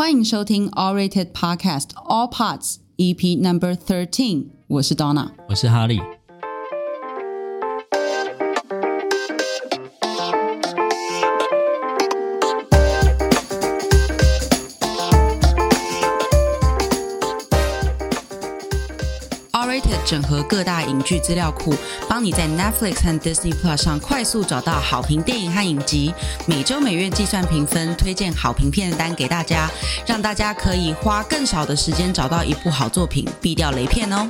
欢迎收听 All Rated Podcast All Parts EP Number Thirteen，我是 Donna，我是哈利。 整合各大影剧资料库，帮你在 Netflix 和 Disney Plus 上快速找到好评电影和影集。每周每月计算评分，推荐好评片单给大家，让大家可以花更少的时间找到一部好作品，避掉雷片哦。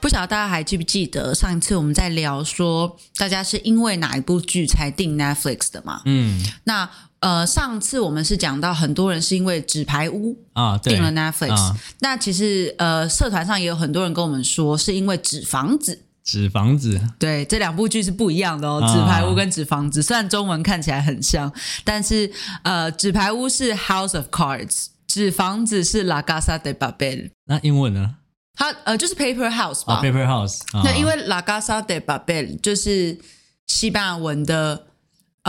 不晓得大家还记不记得上一次我们在聊说，大家是因为哪一部剧才订 Netflix 的嘛？嗯，那。呃，上次我们是讲到很多人是因为《纸牌屋》啊订了 Netflix，啊，那其实呃，社团上也有很多人跟我们说是因为《纸房子》。纸房子，对，这两部剧是不一样的哦，啊《纸牌屋》跟《纸房子》虽然中文看起来很像，但是呃，《纸牌屋》是 House of Cards，《纸房子》是 La Casa de Papel。那英文呢？它呃就是 Paper House 吧，啊，Paper House。那因为 La Casa de Papel 就是西班牙文的。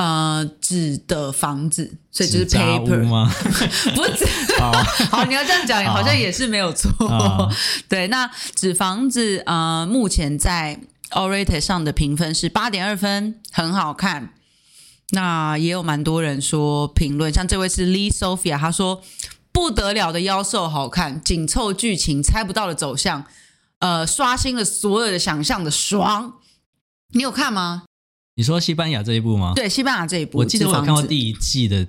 呃，纸的房子，所以就是 paper 吗？不是，好，你要这样讲，好像也是没有错。对，那纸房子，呃，目前在 awwrated 上的评分是八点二分，很好看。那也有蛮多人说评论，像这位是 Lee Sophia，他说不得了的妖兽，好看，紧凑剧情，猜不到的走向，呃，刷新了所有的想象的爽。你有看吗？你说西班牙这一部吗？对，西班牙这一部，我记得我有看过第一季的，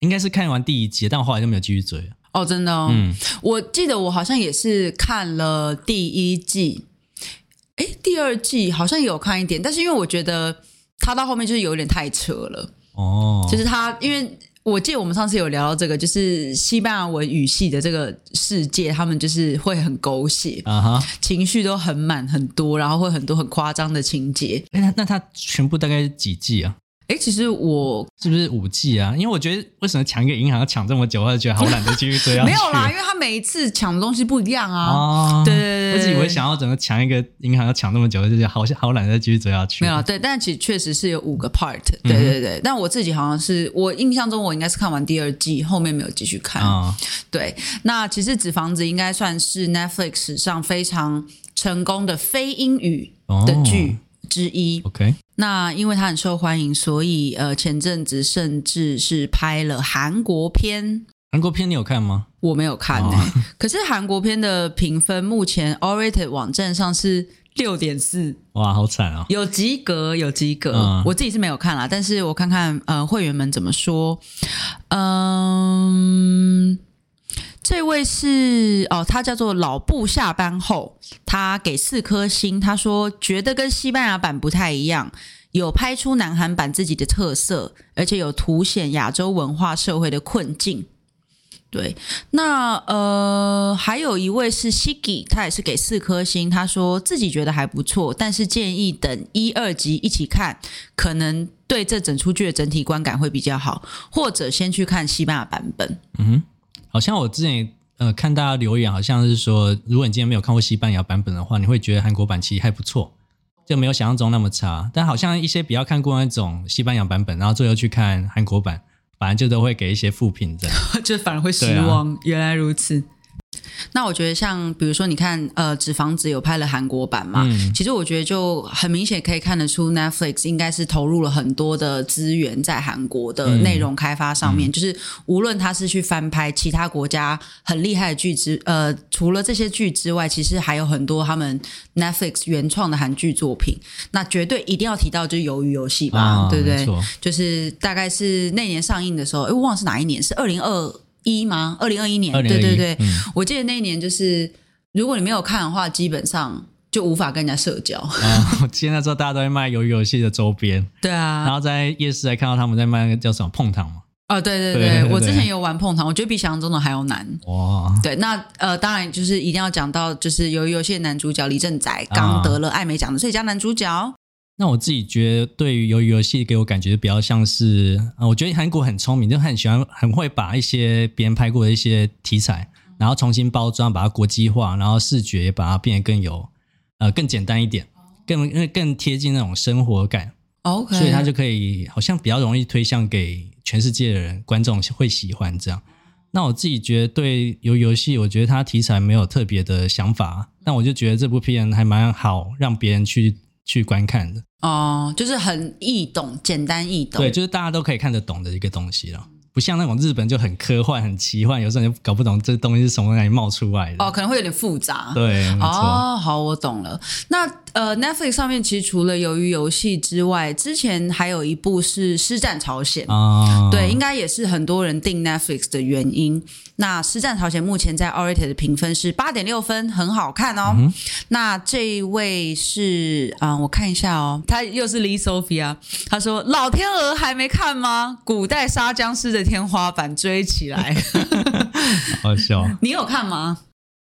应该是看完第一集，但我后来就没有继续追。哦，真的哦。嗯，我记得我好像也是看了第一季，哎，第二季好像也有看一点，但是因为我觉得它到后面就是有点太扯了。哦，就是它因为。我记得我们上次有聊到这个，就是西班牙文语系的这个世界，他们就是会很狗血啊，情绪都很满很多，然后会很多很夸张的情节。哎，那那它全部大概是几季啊？哎，其实我是不是五季啊？因为我觉得为什么抢一个银行要抢这么久，我就觉得好懒得继续追下去。没有啦，因为他每一次抢的东西不一样啊。哦，对对对，我只以为想要整个抢一个银行要抢那么久，就觉得好像好懒得继续追下去。没有，对，但其实确实是有五个 part。对对对，嗯、但我自己好像是我印象中我应该是看完第二季，后面没有继续看。哦、对，那其实《纸房子》应该算是 Netflix 史上非常成功的非英语的剧。哦之一，OK，那因为它很受欢迎，所以呃，前阵子甚至是拍了韩国片。韩国片你有看吗？我没有看 可是韩国片的评分目前 awwrated 网站上是六点四，哇，好惨啊、哦！有及格，有及格。嗯、我自己是没有看啦，但是我看看呃会员们怎么说，嗯。这位是哦，他叫做老布下班后，他给四颗星。他说觉得跟西班牙版不太一样，有拍出南韩版自己的特色，而且有凸显亚洲文化社会的困境。对，那呃，还有一位是 Shiki，他也是给四颗星。他说自己觉得还不错，但是建议等一二集一起看，可能对这整出剧的整体观感会比较好，或者先去看西班牙版本。嗯哼。好像我之前呃看大家留言，好像是说，如果你今天没有看过西班牙版本的话，你会觉得韩国版其实还不错，就没有想象中那么差。但好像一些比较看过那种西班牙版本，然后最后去看韩国版，反正就都会给一些负评，这样 就反而会失望。原来如此。那我觉得像比如说，你看，呃，纸房子有拍了韩国版嘛？嗯、其实我觉得就很明显可以看得出，Netflix 应该是投入了很多的资源在韩国的内容开发上面。嗯、就是无论他是去翻拍其他国家很厉害的剧之，呃，除了这些剧之外，其实还有很多他们 Netflix 原创的韩剧作品。那绝对一定要提到就是《鱿鱼游戏》吧，啊、对不对？就是大概是那年上映的时候，哎，我忘了是哪一年，是二零二。一吗？二零二一年，对对对，嗯、我记得那一年就是，如果你没有看的话，基本上就无法跟人家社交。啊、我记得那时候大家都在卖鱿鱼游戏的周边，对啊，然后在夜市还看到他们在卖那个叫什么碰糖嘛。哦，对对对，对对对，我之前有玩碰糖，我觉得比想象中的还要难。哇，对，那呃，当然就是一定要讲到，就是鱿鱼游戏的男主角李正宰刚得了艾美奖的最佳男主角。那我自己觉得，对于鱿鱼游戏给我感觉比较像是，呃，我觉得韩国很聪明，就很喜欢，很会把一些别人拍过的一些题材，然后重新包装，把它国际化，然后视觉也把它变得更有，呃，更简单一点，更更贴近那种生活感。OK，所以它就可以好像比较容易推向给全世界的人观众会喜欢这样。那我自己觉得对游游戏，我觉得它题材没有特别的想法，但我就觉得这部片还蛮好，让别人去去观看的。哦，就是很易懂，简单易懂，对，就是大家都可以看得懂的一个东西了。不像那种日本就很科幻、很奇幻，有时候你搞不懂这东西是从哪里冒出来的。哦，可能会有点复杂。对，哦，好，我懂了。那呃，Netflix 上面其实除了鱿鱼游戏之外，之前还有一部是《师战朝鲜》哦。对，应该也是很多人订 Netflix 的原因。那《师战朝鲜》目前在 awwrated 的评分是八点六分，很好看哦。嗯、那这一位是啊、呃，我看一下哦，他又是 Lee Sophia，他说：“老天鹅还没看吗？古代杀僵尸的。”天花板追起来，好笑。你有看吗？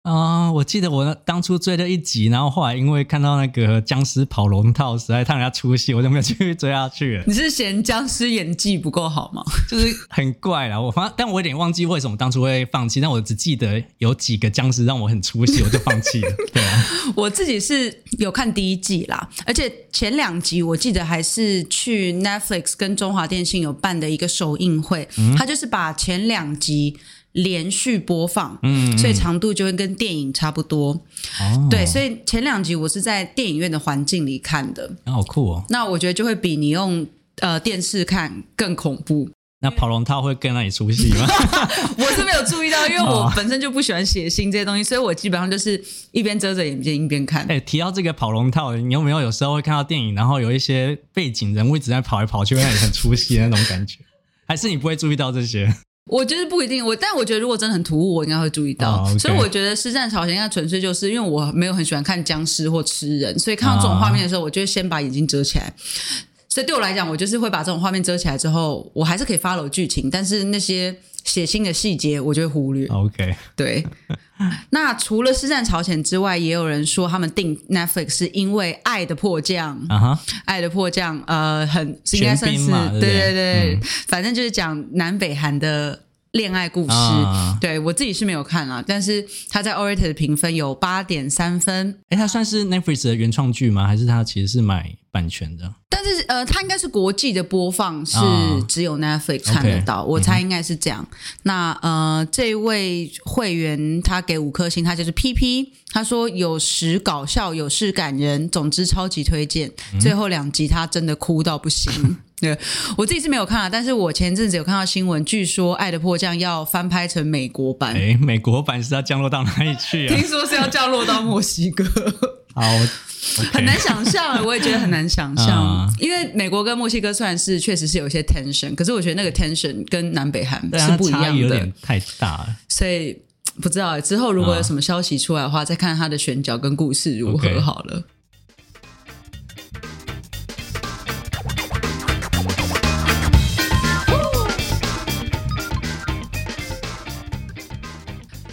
啊、呃，我记得我当初追了一集，然后后来因为看到那个僵尸跑龙套实在太让人家出戏，我就没有继续追下去了。你是嫌僵尸演技不够好吗？就是很怪啦，我反正但我有点忘记为什么当初会放弃，但我只记得有几个僵尸让我很出戏，我就放弃了。对啊，我自己是有看第一季啦，而且前两集我记得还是去 Netflix 跟中华电信有办的一个首映会，嗯、他就是把前两集。连续播放，嗯，所以长度就会跟电影差不多。哦，对，所以前两集我是在电影院的环境里看的，啊，好酷哦。那我觉得就会比你用呃电视看更恐怖。那跑龙套会更让你出戏吗？我是没有注意到，因为我本身就不喜欢写信这些东西，所以我基本上就是一边遮着眼睛一边看。哎，提到这个跑龙套，你有没有有时候会看到电影，然后有一些背景人物一直在跑来跑去，会让你很出戏的那种感觉？还是你不会注意到这些？我觉得不一定，我但我觉得如果真的很突兀，我应该会注意到。Oh. 所以我觉得《师战朝鲜》应该纯粹就是因为我没有很喜欢看僵尸或吃人，所以看到这种画面的时候，我就会先把眼睛遮起来。所以对我来讲，我就是会把这种画面遮起来之后，我还是可以 follow 剧情，但是那些血腥的细节我就会忽略。OK，对。那除了《师战朝鲜》之外，也有人说他们订 Netflix 是因为《爱的迫降》uh。啊 -huh. 爱的迫降》呃，很应该算是对对对、嗯，反正就是讲南北韩的恋爱故事。Uh. 对我自己是没有看啊，但是他在 awwrated 的评分有八点三分。哎，他算是 Netflix 的原创剧吗？还是他其实是买版权的？但是呃，它应该是国际的播放，是只有 Netflix 看得到。Oh, okay. 我猜应该是这样。嗯、那呃，这位会员他给五颗星，他就是 PP，他说有时搞笑，有时感人，总之超级推荐。嗯、最后两集他真的哭到不行。对，我自己是没有看啊，但是我前阵子有看到新闻，据说《爱的迫降》要翻拍成美国版。哎，美国版是要降落到哪里去啊？听说是要降落到墨西哥。好。Okay. 很难想象，我也觉得很难想象，uh, 因为美国跟墨西哥虽然是确实是有一些 tension，可是我觉得那个 tension 跟南北韩是不一样的，有点太大了。所以不知道之后如果有什么消息出来的话，uh, 再看他的选角跟故事如何好了。Okay.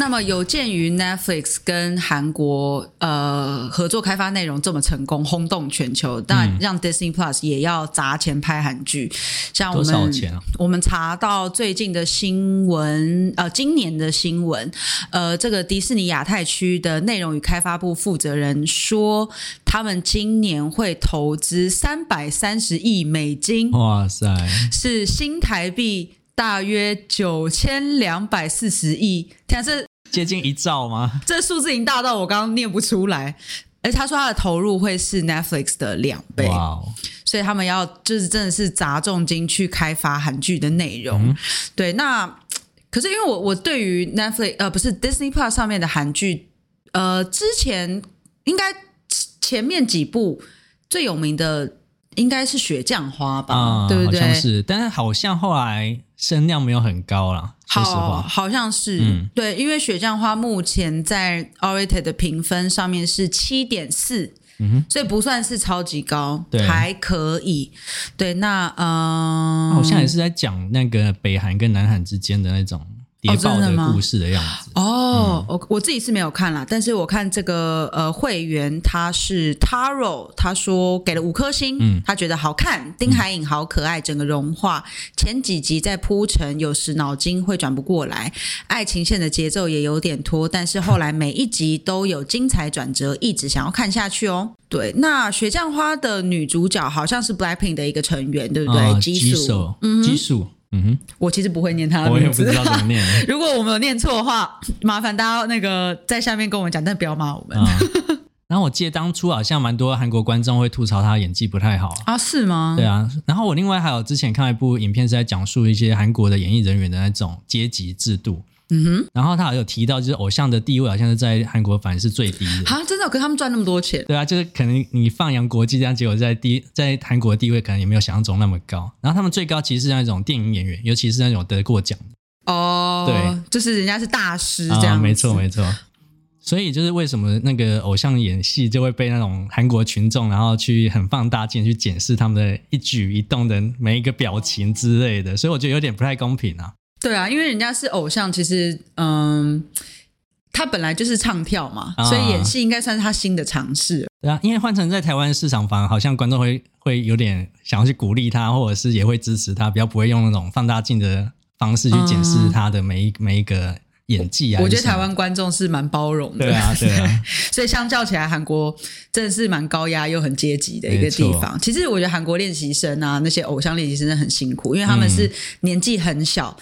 那么有鉴于 Netflix 跟韩国呃合作开发内容这么成功，轰动全球，当然让 Disney Plus 也要砸钱拍韩剧。像我们？我们查到最近的新闻，呃，今年的新闻，呃，这个迪士尼亚太区的内容与开发部负责人说，他们今年会投资三百三十亿美金。哇塞，是新台币大约九千两百四十亿。天，这接近一兆吗？这数字已经大到我刚刚念不出来。而他说他的投入会是 Netflix 的两倍！所以他们要就是真的是砸重金去开发韩剧的内容。嗯、对，那可是因为我我对于 Netflix 呃不是 Disney Plus 上面的韩剧，呃之前应该前面几部最有名的。应该是雪降花吧，嗯，对不对？好像是，但是好像后来声量没有很高了。说实话，好像是，嗯，对，因为雪降花目前在 awwrated 的评分上面是七点四，嗯，所以不算是超级高，对，还可以。对，那嗯，好像也是在讲那个北韩跟南韩之间的那种。谍报的故事的样子。哦，我、嗯、我自己是没有看啦，但是我看这个呃会员他是 Taro，他说给了五颗星，嗯，他觉得好看，丁海颖好可爱，整个融化，前几集在铺陈，有时脑筋会转不过来，爱情线的节奏也有点拖，但是后来每一集都有精彩转折，一直想要看下去哦。对，那雪降花的女主角好像是 Blackpink 的一个成员，对不对？基、呃、数，嗯，吉数。嗯哼，我其实不会念他的名字，我也不知道怎么念。如果我们有念错的话，麻烦大家那个在下面跟我们讲，但不要骂我们。嗯 然后我记得当初好像蛮多韩国观众会吐槽他演技不太好啊，是吗？对啊。然后我另外还有之前看一部影片，是在讲述一些韩国的演艺人员的那种阶级制度。嗯哼。然后他有提到，就是偶像的地位好像是在韩国反而是最低的。啊，真的？可是他们赚那么多钱？对啊，就是可能你放洋国际这样，结果在第在韩国的地位可能也没有想象中那么高。然后他们最高其实是那种电影演员，尤其是那种得过奖的。哦，对，就是人家是大师这样。啊，没错，没错。所以就是为什么那个偶像演戏就会被那种韩国群众，然后去很放大镜去检视他们的一举一动的每一个表情之类的，所以我觉得有点不太公平啊。对啊，因为人家是偶像，其实嗯，他本来就是唱跳嘛，啊、所以演戏应该算是他新的尝试。对啊，因为换成在台湾市场，反而好像观众会会有点想要去鼓励他，或者是也会支持他，比较不会用那种放大镜的方式去检视他的每一、嗯、每一个。演技啊，我觉得台湾观众是蛮包容的，对啊，对啊，所以相较起来，韩国真的是蛮高压又很阶级的一个地方。其实我觉得韩国练习生啊，那些偶像练习生真的很辛苦，因为他们是年纪很小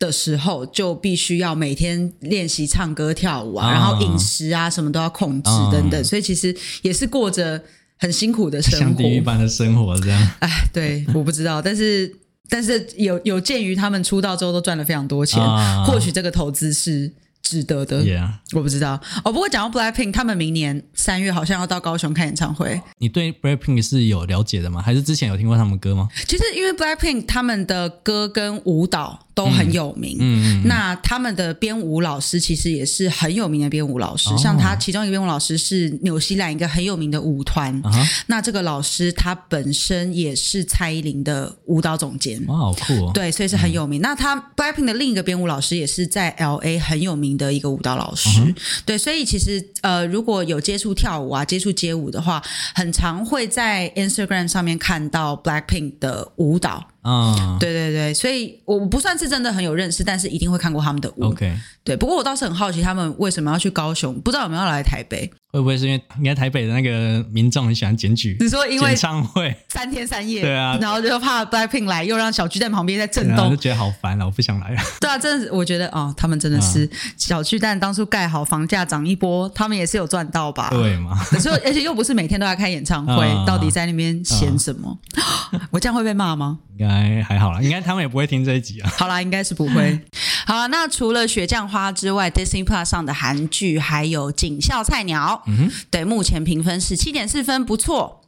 的时候就必须要每天练习唱歌跳舞啊，然后饮食啊什么都要控制等等，所以其实也是过着很辛苦的生活，像地狱般的生活这样。哎，对，我不知道，但是。但是有有鉴于他们出道之后都赚了非常多钱，啊、或许这个投资是值得的。Yeah. 我不知道哦。不过讲到 Blackpink，他们明年三月好像要到高雄开演唱会。你对 Blackpink 是有了解的吗？还是之前有听过他们歌吗？其实因为 Blackpink 他们的歌跟舞蹈。都很有名。嗯，嗯，嗯，那他们的编舞老师其实也是很有名的编舞老师，哦、像他其中一个编舞老师是纽西兰一个很有名的舞团。啊、那这个老师他本身也是蔡依林的舞蹈总监。哇，好酷哦！对，所以是很有名。嗯、那他 Blackpink 的另一个编舞老师也是在 LA 很有名的一个舞蹈老师。嗯、对，所以其实呃，如果有接触跳舞啊、接触街舞的话，很常会在 Instagram 上面看到 Blackpink 的舞蹈。啊，对对对，所以我不算是真的很有认识，但是一定会看过他们的舞。OK，对，不过我倒是很好奇他们为什么要去高雄，不知道有没有来台北。会不会是因为应该台北的那个民众很喜欢检举？你说因为演唱会三天三夜，对啊，然后就怕 Blackpink 来，又让小巨蛋旁边在震动，就觉得好烦了，我不想来了。对啊，真的，我觉得哦，他们真的是小巨蛋当初盖好，房价涨一波，他们也是有赚到吧？对嘛？可是而且又不是每天都要开演唱会，到底在那边闲什么？我这样会被骂吗？应该还好啦，应该他们也不会听这一集啊。好啦，应该是不会。好了，那除了雪降花之外，Disney Plus 上的韩剧还有《警校菜鸟》。嗯哼，对，目前评分是七点四分，不错。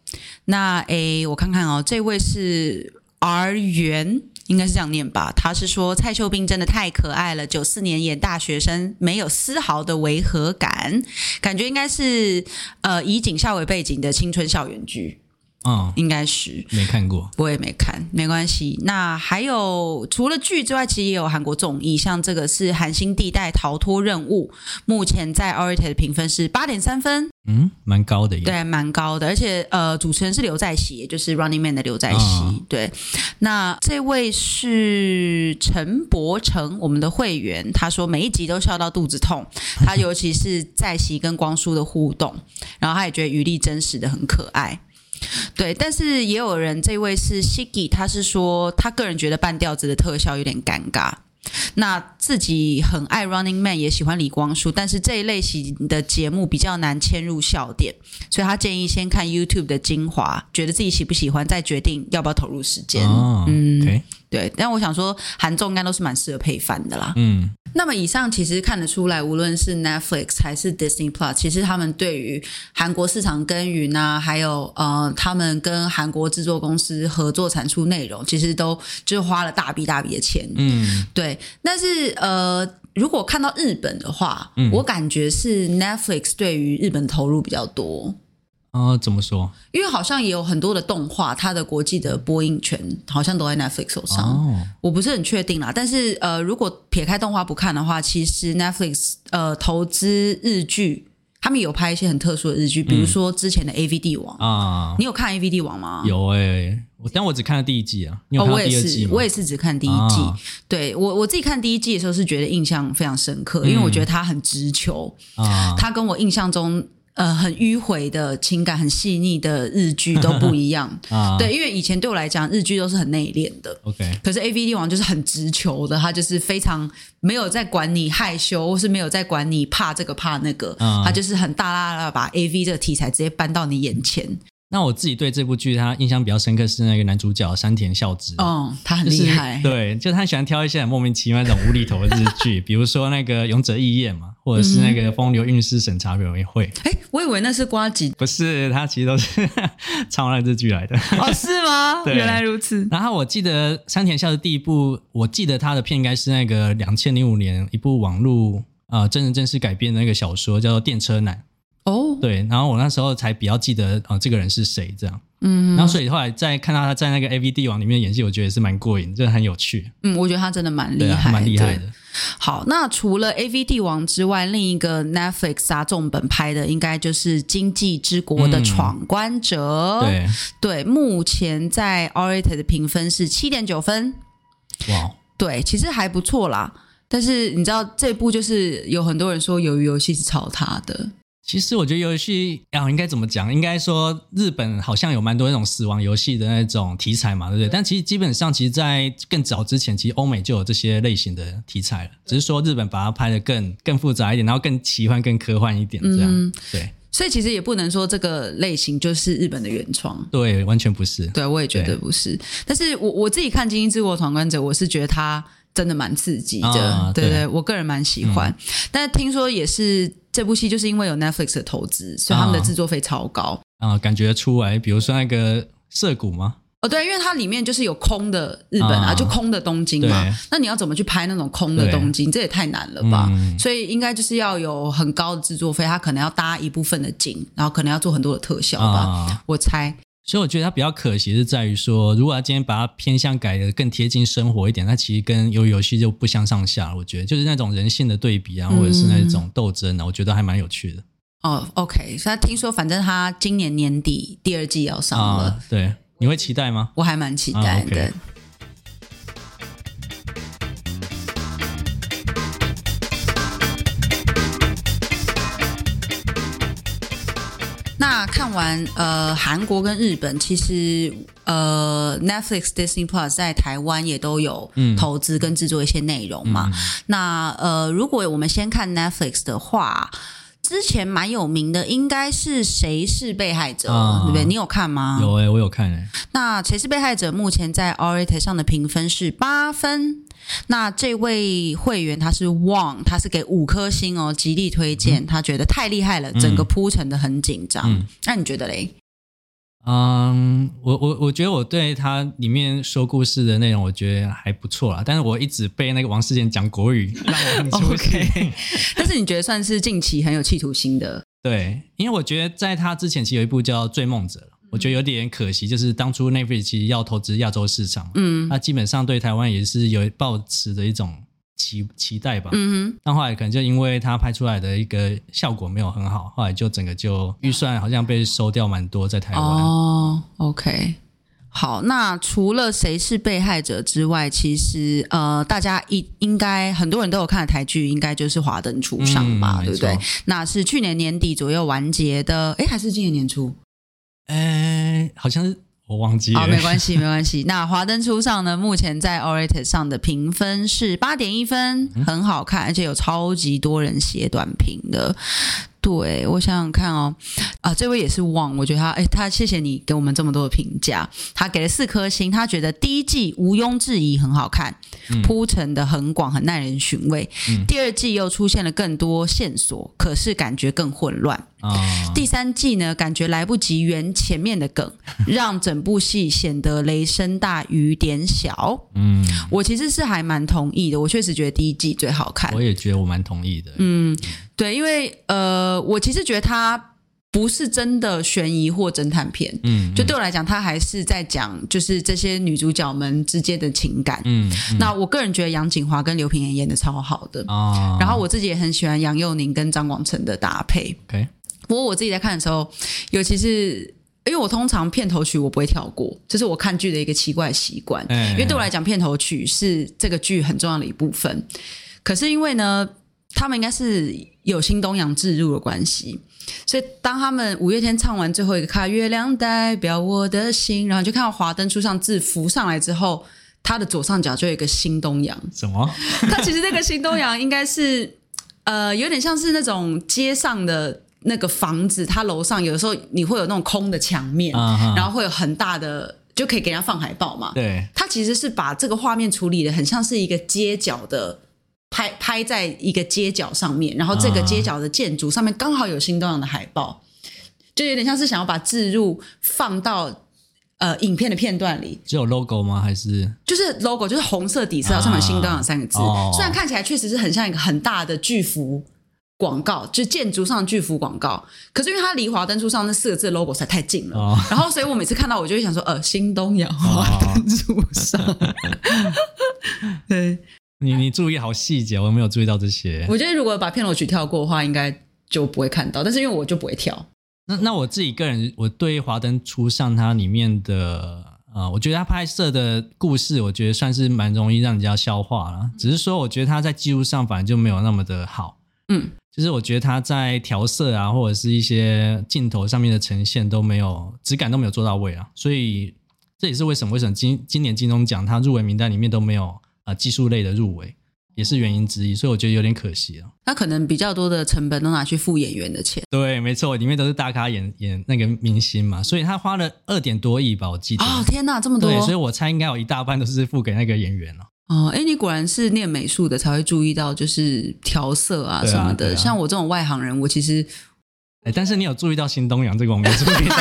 那诶，我看看哦，这位是 R 元，应该是这样念吧？他是说蔡秀彬真的太可爱了，九四年演大学生没有丝毫的违和感，感觉应该是呃以警校为背景的青春校园剧。嗯，应该是没看过，我也没看，没关系。那还有除了剧之外，其实也有韩国综艺，像这个是《韩星地带逃脱任务》，目前在 awwrated 的评分是八点三分，嗯，蛮高的耶，对，蛮高的。而且呃，主持人是刘在熙，也就是 Running Man 的刘在熙。嗯、对，那这位是陈柏成，我们的会员，他说每一集都笑到肚子痛，他尤其是在熙跟光叔的互动，然后他也觉得余力真实的很可爱。对，但是也有人，这位是 Shiki，他是说他个人觉得半吊子的特效有点尴尬。那自己很爱 Running Man，也喜欢李光洙，但是这一类型的节目比较难切入笑点，所以他建议先看 YouTube 的精华，觉得自己喜不喜欢，再决定要不要投入时间。哦、嗯，okay. 对。但我想说，韩综应该都是蛮适合配饭的啦。嗯。那么以上其实看得出来，无论是 Netflix 还是 Disney Plus，其实他们对于韩国市场耕耘啊，还有呃，他们跟韩国制作公司合作产出内容，其实都就花了大笔大笔的钱。嗯，对。但是呃，如果看到日本的话，嗯，我感觉是 Netflix 对于日本投入比较多。啊、呃，怎么说？因为好像也有很多的动画，它的国际的播映权好像都在 Netflix 手上。哦，我不是很确定啦。但是呃，如果撇开动画不看的话，其实 Netflix 呃投资日剧，他们有拍一些很特殊的日剧，比如说之前的 AV 帝王啊。嗯、你有看 AV 帝王吗？有哎、欸，但我只看了第一季啊。你有看第二季？哦，我也是，我也是只看第一季。啊、对我我自己看第一季的时候是觉得印象非常深刻，嗯、因为我觉得他很直球啊。他跟我印象中。呃，很迂回的情感，很细腻的日剧都 不一样啊。对，因为以前对我来讲，日剧都是很内敛的。OK，可是 A V 帝王就是很直球的，他就是非常没有在管你害羞，或是没有在管你怕这个怕那个，啊、他就是很大大大把 A V 这个题材直接搬到你眼前。那我自己对这部剧，他印象比较深刻是那个男主角山田孝之。哦，他很厉害。就是、对，就他喜欢挑一些很莫名其妙那种无厘头的日剧，比如说那个《勇者义彦》嘛，或者是那个《风流韵事审查委员会》。哎、嗯，我以为那是瓜吉，不是，他其实都是 抄那日剧来的。哦，是吗？原来如此。然后我记得山田孝之第一部，我记得他的片应该是那个两千零五年一部网络呃真人真事改编的那个小说，叫做《电车男》。哦，对，然后我那时候才比较记得啊、呃，这个人是谁这样。嗯，然后所以后来再看到他在那个 AV 帝王里面演戏，我觉得也是蛮过瘾，真的很有趣。嗯，我觉得他真的蛮厉害，蛮厉害的。好，那除了 AV 帝王之外，另一个 Netflix 啊重本拍的，应该就是《经济之国的闯关者》嗯。对对，目前在 awwrated 的评分是七点九分。哇，对，其实还不错啦。但是你知道这部就是有很多人说鱿鱼游戏是抄他的。其实我觉得游戏啊，应该怎么讲？应该说日本好像有蛮多那种死亡游戏的那种题材嘛，对不对？但其实基本上，其实，在更早之前，其实欧美就有这些类型的题材了，只是说日本把它拍的更更复杂一点，然后更奇幻、更科幻一点这样。嗯、对，所以其实也不能说这个类型就是日本的原创，对，完全不是。对，我也觉得不是。但是我我自己看《精英之国闯关者》，我是觉得它真的蛮刺激的，啊、对，对对，我个人蛮喜欢。嗯、但是听说也是。这部戏就是因为有 Netflix 的投资，所以他们的制作费超高啊，啊，感觉出来。比如说那个涩谷吗？哦，对，因为它里面就是有空的日本啊，啊就空的东京嘛。那你要怎么去拍那种空的东京？这也太难了吧？嗯、所以应该就是要有很高的制作费，它可能要搭一部分的景，然后可能要做很多的特效吧，啊、我猜。所以我觉得它比较可惜是在于说，如果他今天把它偏向改的更贴近生活一点，那其实跟游游戏就不相上下了。我觉得就是那种人性的对比啊，或者是那种斗争啊，我觉得还蛮有趣的。哦，OK，所以他听说反正他今年年底第二季要上了，啊、对，你会期待吗？我还蛮期待的。啊 okay 那看完呃韩国跟日本，其实呃 Netflix、Disney Plus 在台湾也都有投资跟制作一些内容嘛。嗯、那呃，如果我们先看 Netflix 的话，之前蛮有名的应该是《谁是被害者》，啊、对不对？你有看吗？有哎、欸，我有看哎、欸。那《谁是被害者》目前在 awwrated 上的评分是八分。那这位会员他是 Wang，他是给五颗星哦，极力推荐。嗯、他觉得太厉害了，整个铺陈的很紧张。嗯、那你觉得嘞？嗯，我我我觉得我对他里面说故事的内容，我觉得还不错啦。但是我一直被那个王世坚讲国语，让我很出戏。Okay, 但是你觉得算是近期很有企图心的？对，因为我觉得在他之前其实有一部叫《追梦者》。我觉得有点可惜，就是当初 Netflix 其实要投资亚洲市场，嗯，那基本上对台湾也是有抱持的一种期期待吧，嗯哼，但后来可能就因为它拍出来的一个效果没有很好，后来就整个就预算好像被收掉蛮多在台湾。哦，OK，好，那除了谁是被害者之外，其实呃，大家应应该很多人都有看的台剧，应该就是《华灯初上》吧，嗯、对不对？那是去年年底左右完结的，诶，还是今年年初？呃，好像是我忘记了。好，没关系，没关系。那《华灯初上》呢？目前在 awwrated 上的评分是八点一分，很好看，而且有超级多人写短评的。对，我想想看哦，啊，这位也是旺，我觉得他，哎，他谢谢你给我们这么多的评价，他给了四颗星，他觉得第一季毋庸置疑很好看，嗯、铺陈的很广，很耐人寻味。嗯、第二季又出现了更多线索，可是感觉更混乱。哦、第三季呢，感觉来不及圆前面的梗，让整部戏显得雷声大雨点小。嗯，我其实是还蛮同意的，我确实觉得第一季最好看。我也觉得我蛮同意的。嗯。对，因为呃，我其实觉得它不是真的悬疑或侦探片，嗯，就对我来讲，它还是在讲就是这些女主角们之间的情感，嗯，嗯，那我个人觉得杨谨华跟刘品言演的超好的，哦，然后我自己也很喜欢杨佑宁跟张广成的搭配，OK，不过我自己在看的时候，尤其是因为我通常片头曲我不会跳过，这是我看剧的一个奇怪的习惯，因为对我来讲，片头曲是这个剧很重要的一部分，可是因为呢。他们应该是有新东阳置入的关系，所以当他们五月天唱完最后一个卡，月亮代表我的心，然后就看到华灯初上字浮上来之后，他的左上角就有一个新东阳。什么？他其实那个新东阳应该是呃，有点像是那种街上的那个房子，它楼上有的时候你会有那种空的墙面，然后会有很大的，就可以给人家放海报嘛。对，他其实是把这个画面处理的很像是一个街角的。拍拍在一个街角上面，然后这个街角的建筑上面刚好有新东阳的海报，就有点像是想要把置入放到呃影片的片段里。只有 logo 吗？还是就是 logo，就是红色底色上面有新东阳三个字。啊、虽然看起来确实是很像一个很大的巨幅广告，就建筑上的巨幅广告，可是因为它离华灯初上那四个字的 logo 实在太近了，啊、然后所以我每次看到我就会想说，呃，新东阳华灯初上，啊、对。你你注意好细节，我没有注意到这些。我觉得如果把片头曲跳过的话，应该就不会看到。但是因为我就不会跳。那那我自己个人，我对《华灯初上》它里面的啊、呃，我觉得它拍摄的故事，我觉得算是蛮容易让人家消化了。只是说，我觉得它在技术上反而就没有那么的好。嗯，就是我觉得它在调色啊，或者是一些镜头上面的呈现都没有质感都没有做到位啊。所以这也是为什么为什么今今年金钟奖它入围名单里面都没有。啊，技术类的入围也是原因之一，所以我觉得有点可惜了。他可能比较多的成本都拿去付演员的钱。对，没错，里面都是大咖演演那个明星嘛，所以他花了二点多亿吧，我记得。哦，天哪，这么多！对，所以我猜应该有一大半都是付给那个演员了。哦，哎，你果然是念美术的，才会注意到就是调色啊什么的。啊啊、像我这种外行人，我其实。哎，但是你有注意到新东阳这个我没注意到。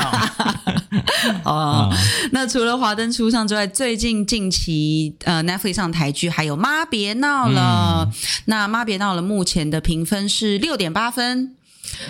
哦，那除了华灯初上之外，最近近期呃 Netflix 上台剧还有妈别闹了。嗯、那妈别闹了，目前的评分是六点八分，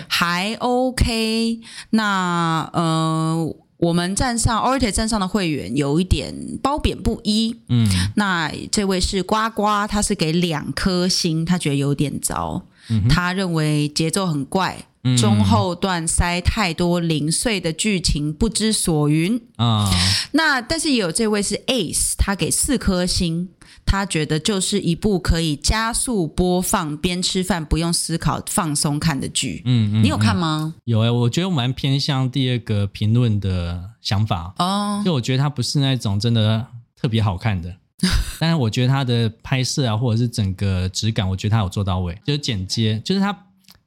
还 OK。那呃，我们站上 awwrated 站上的会员有一点褒贬不一。嗯，那这位是呱呱，他是给两颗星，他觉得有点糟，嗯、他认为节奏很怪。中后段塞太多零碎的剧情，不知所云啊。嗯、那但是也有这位是 Ace，他给四颗星，他觉得就是一部可以加速播放，边吃饭不用思考，放松看的剧。嗯，嗯，你有看吗？有哎、欸，我觉得我蛮偏向第二个评论的想法哦。就我觉得它不是那种真的特别好看的，但是我觉得它的拍摄啊，或者是整个质感，我觉得它有做到位，就是剪接，就是它。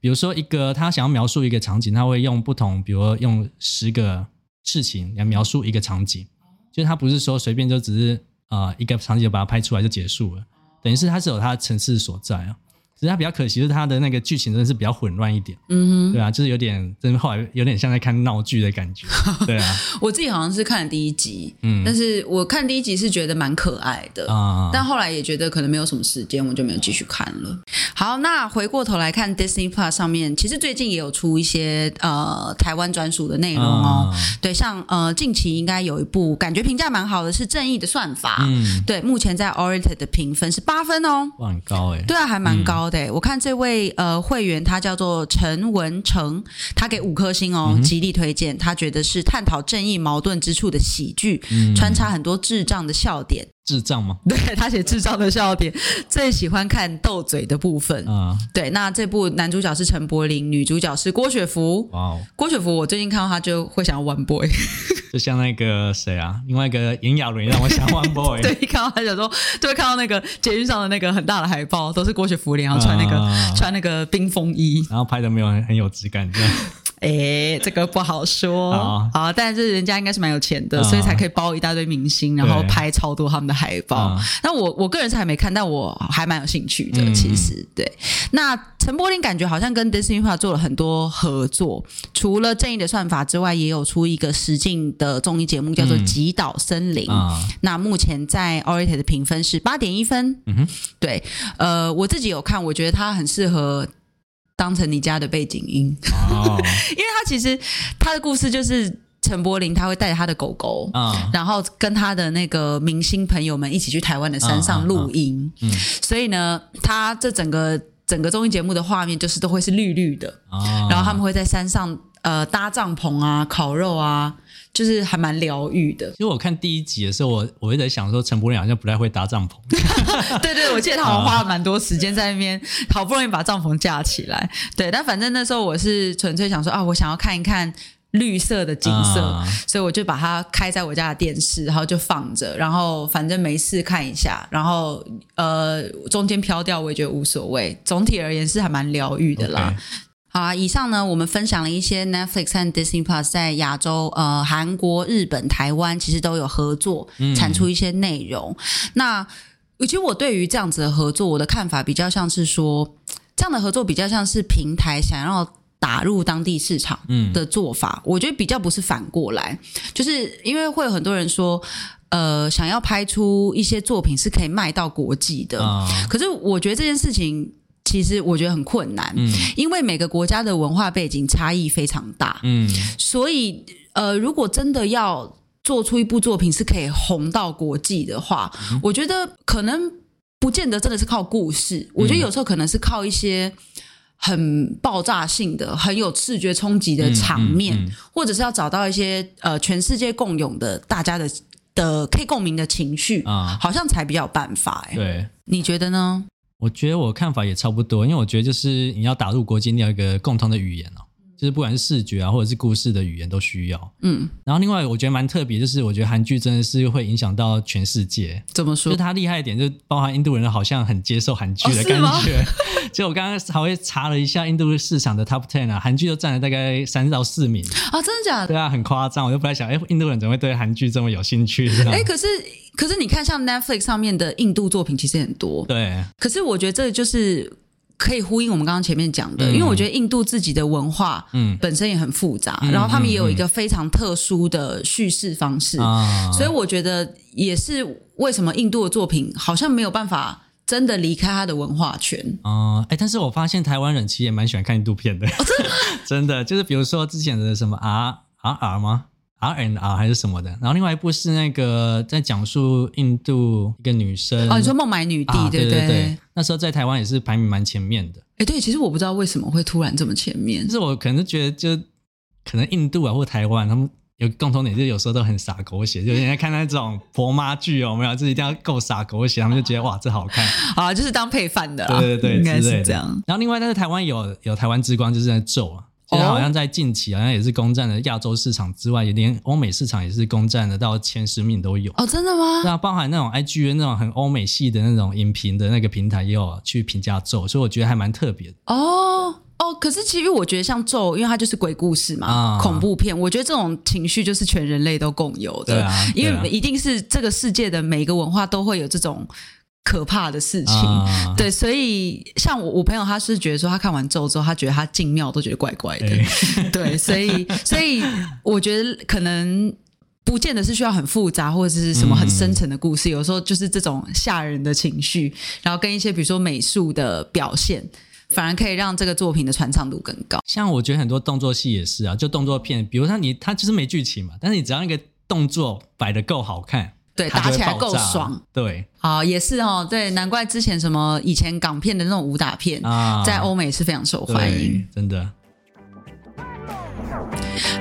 比如说，一个他想要描述一个场景，他会用不同，比如说用十个事情来描述一个场景，就是他不是说随便就只是啊、一个场景就把它拍出来就结束了，等于是他是有他的层次所在啊。其实它比较可惜，是它的那个剧情真的是比较混乱一点，嗯哼，对啊，就是有点，真的后来有点像在看闹剧的感觉，对啊。我自己好像是看了第一集，嗯，但是我看第一集是觉得蛮可爱的啊，但后来也觉得可能没有什么时间，我就没有继续看了。好，那回过头来看 Disney Plus 上面，其实最近也有出一些呃台湾专属的内容哦，啊、对，像呃近期应该有一部感觉评价蛮好的是《正义的算法》，嗯，对，目前在 Oriented 的评分是八分哦，哇，很高哎，对啊，还蛮高的。对，我看这位呃会员，他叫做陈文成，他给五颗星哦，极力推荐。他觉得是探讨正义矛盾之处的喜剧，嗯、穿插很多智障的笑点。智障吗？对，他写智障的笑点，最喜欢看斗嘴的部分啊。对，那这部男主角是陈柏霖，女主角是郭雪芙。哇哦，郭雪芙，我最近看到她就会想要 One Boy，就像那个谁啊，另外一个炎亚纶让我想 One Boy。对，一看到他小说就会看到那个捷运上的那个很大的海报，都是郭雪芙脸，然后穿那个、啊、穿那个冰风衣，然后拍的没有很很有质感这样。哎，这个不好说啊，好，但是人家应该是蛮有钱的，所以才可以包一大堆明星，然后拍超多他们的海报。那我我个人是还没看，但我还蛮有兴趣的。其实，对，那陈柏霖感觉好像跟 Disney Plus 做了很多合作，除了正义的算法之外，也有出一个实境的综艺节目，叫做《极岛森林》。那目前在 awwrated 的评分是八点一分。嗯哼，对，呃，我自己有看，我觉得它很适合。当成你家的背景音，哦、因为他其实他的故事就是陈柏霖，他会带着他的狗狗，哦、然后跟他的那个明星朋友们一起去台湾的山上录音，哦哦哦、所以呢，他这整个整个综艺节目的画面就是都会是绿绿的，哦、然后他们会在山上呃搭帐篷啊、烤肉啊。就是还蛮疗愈的。其实我看第一集的时候，我我一直在想说，陈柏霖好像不太会搭帐篷。对对，我记得他好像花了蛮多时间在那边，好不容易把帐篷架起来。对，但反正那时候我是纯粹想说啊，我想要看一看绿色的景色，嗯、所以我就把它开在我家的电视，然后就放着，然后反正没事看一下，然后呃中间飘掉我也觉得无所谓。总体而言是还蛮疗愈的啦。好啊，以上呢，我们分享了一些 Netflix 和 Disney Plus 在亚洲，呃，韩国、日本、台湾其实都有合作，产出一些内容。嗯、那其实我对于这样子的合作，我的看法比较像是说，这样的合作比较像是平台想要打入当地市场的做法。嗯、我觉得比较不是反过来，就是因为会有很多人说，呃，想要拍出一些作品是可以卖到国际的，哦、可是我觉得这件事情。其实我觉得很困难，嗯，因为每个国家的文化背景差异非常大，嗯，所以呃，如果真的要做出一部作品是可以红到国际的话，嗯，我觉得可能不见得真的是靠故事，我觉得有时候可能是靠一些很爆炸性的、很有视觉冲击的场面，嗯嗯嗯，或者是要找到一些呃全世界共有的大家的的可以共鸣的情绪啊，好像才比较有办法，欸，对，你觉得呢？我觉得我看法也差不多，因为我觉得就是你要打入国际，你要一个共同的语言哦，就是不管是视觉啊，或者是故事的语言都需要。嗯，然后另外我觉得蛮特别，就是我觉得韩剧真的是会影响到全世界。怎么说？就它厉害一点，就包含印度人好像很接受韩剧的感觉。哦、就我刚刚稍微查了一下印度市场的 Top Ten 啊，韩剧都占了大概三到四名啊、哦，真的假的？对啊，很夸张。我就不太想，哎，印度人怎么会对韩剧这么有兴趣？哎，可是。可是你看，像 Netflix 上面的印度作品其实很多。对。可是我觉得这就是可以呼应我们刚刚前面讲的，嗯、因为我觉得印度自己的文化，嗯，本身也很复杂，嗯、然后他们也有一个非常特殊的叙事方式，嗯、所以我觉得也是为什么印度的作品好像没有办法真的离开他的文化圈。哦、嗯，哎，但是我发现台湾人其实也蛮喜欢看印度片的。哦、真的？真的，就是比如说之前的什么 R R R 吗？R and R 还是什么的，然后另外一部是那个在讲述印度一个女生哦，你说孟买女帝、啊、对不对，对，对？那时候在台湾也是排名蛮前面的。哎，对，其实我不知道为什么会突然这么前面，就是我可能觉得就可能印度啊或台湾他们有共同点，就有时候都很傻狗血，就人家看那种婆妈剧哦，没有，就一定要够傻狗血，他们就觉得哇，这好看 啊，就是当配饭的，对对对，应该是这样。然后另外，但是台湾有有台湾之光，就是在咒啊。现在好像在近期，好像也是攻占了亚洲市场之外，也连欧美市场也是攻占了到前十名都有。哦，真的吗？对啊，包含那种 IGN 那种很欧美系的那种影评的那个平台也有去评价咒，所以我觉得还蛮特别的。哦哦，可是其实我觉得像咒，因为它就是鬼故事嘛，啊、恐怖片，我觉得这种情绪就是全人类都共有的。因为一定是这个世界的每一个文化都会有这种。可怕的事情，啊、对，所以像我我朋友，他是觉得说，他看完咒之后，他觉得他进庙都觉得怪怪的，欸、对，所以所以我觉得可能不见得是需要很复杂或者是什么很深层的故事，嗯、有时候就是这种吓人的情绪，然后跟一些比如说美术的表现，反而可以让这个作品的传唱度更高。像我觉得很多动作戏也是啊，就动作片，比如说你他就是没剧情嘛，但是你只要那个动作摆的够好看。对，打起来够爽。对，啊，也是哦。对，难怪之前什么以前港片的那种武打片，啊、在欧美是非常受欢迎，真的。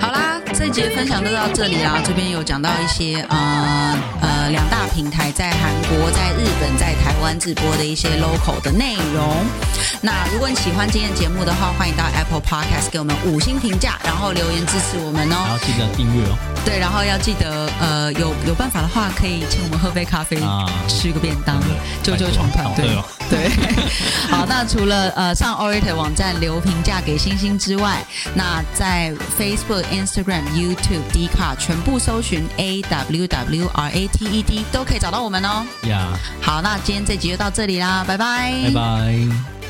好啦，这一节分享就到这里啦。这边有讲到一些呃呃两大平台在韩国、在日本、在台湾直播的一些 local 的内容。那如果你喜欢今天节目的话，欢迎到 Apple Podcast 给我们五星评价，然后留言支持我们哦。然后记得订阅哦。对，然后要记得呃有有办法的话，可以请我们喝杯咖啡，啊、吃个便当，救救穷团队。对，好。那除了呃上 Orator 网站留评价给星星之外，那在 Facebook、Instagram、YouTube、Dcard 全部搜寻 A W W R A T E D 都可以找到我们哦。呀，好，那今天这集就到这里啦，拜拜，拜拜。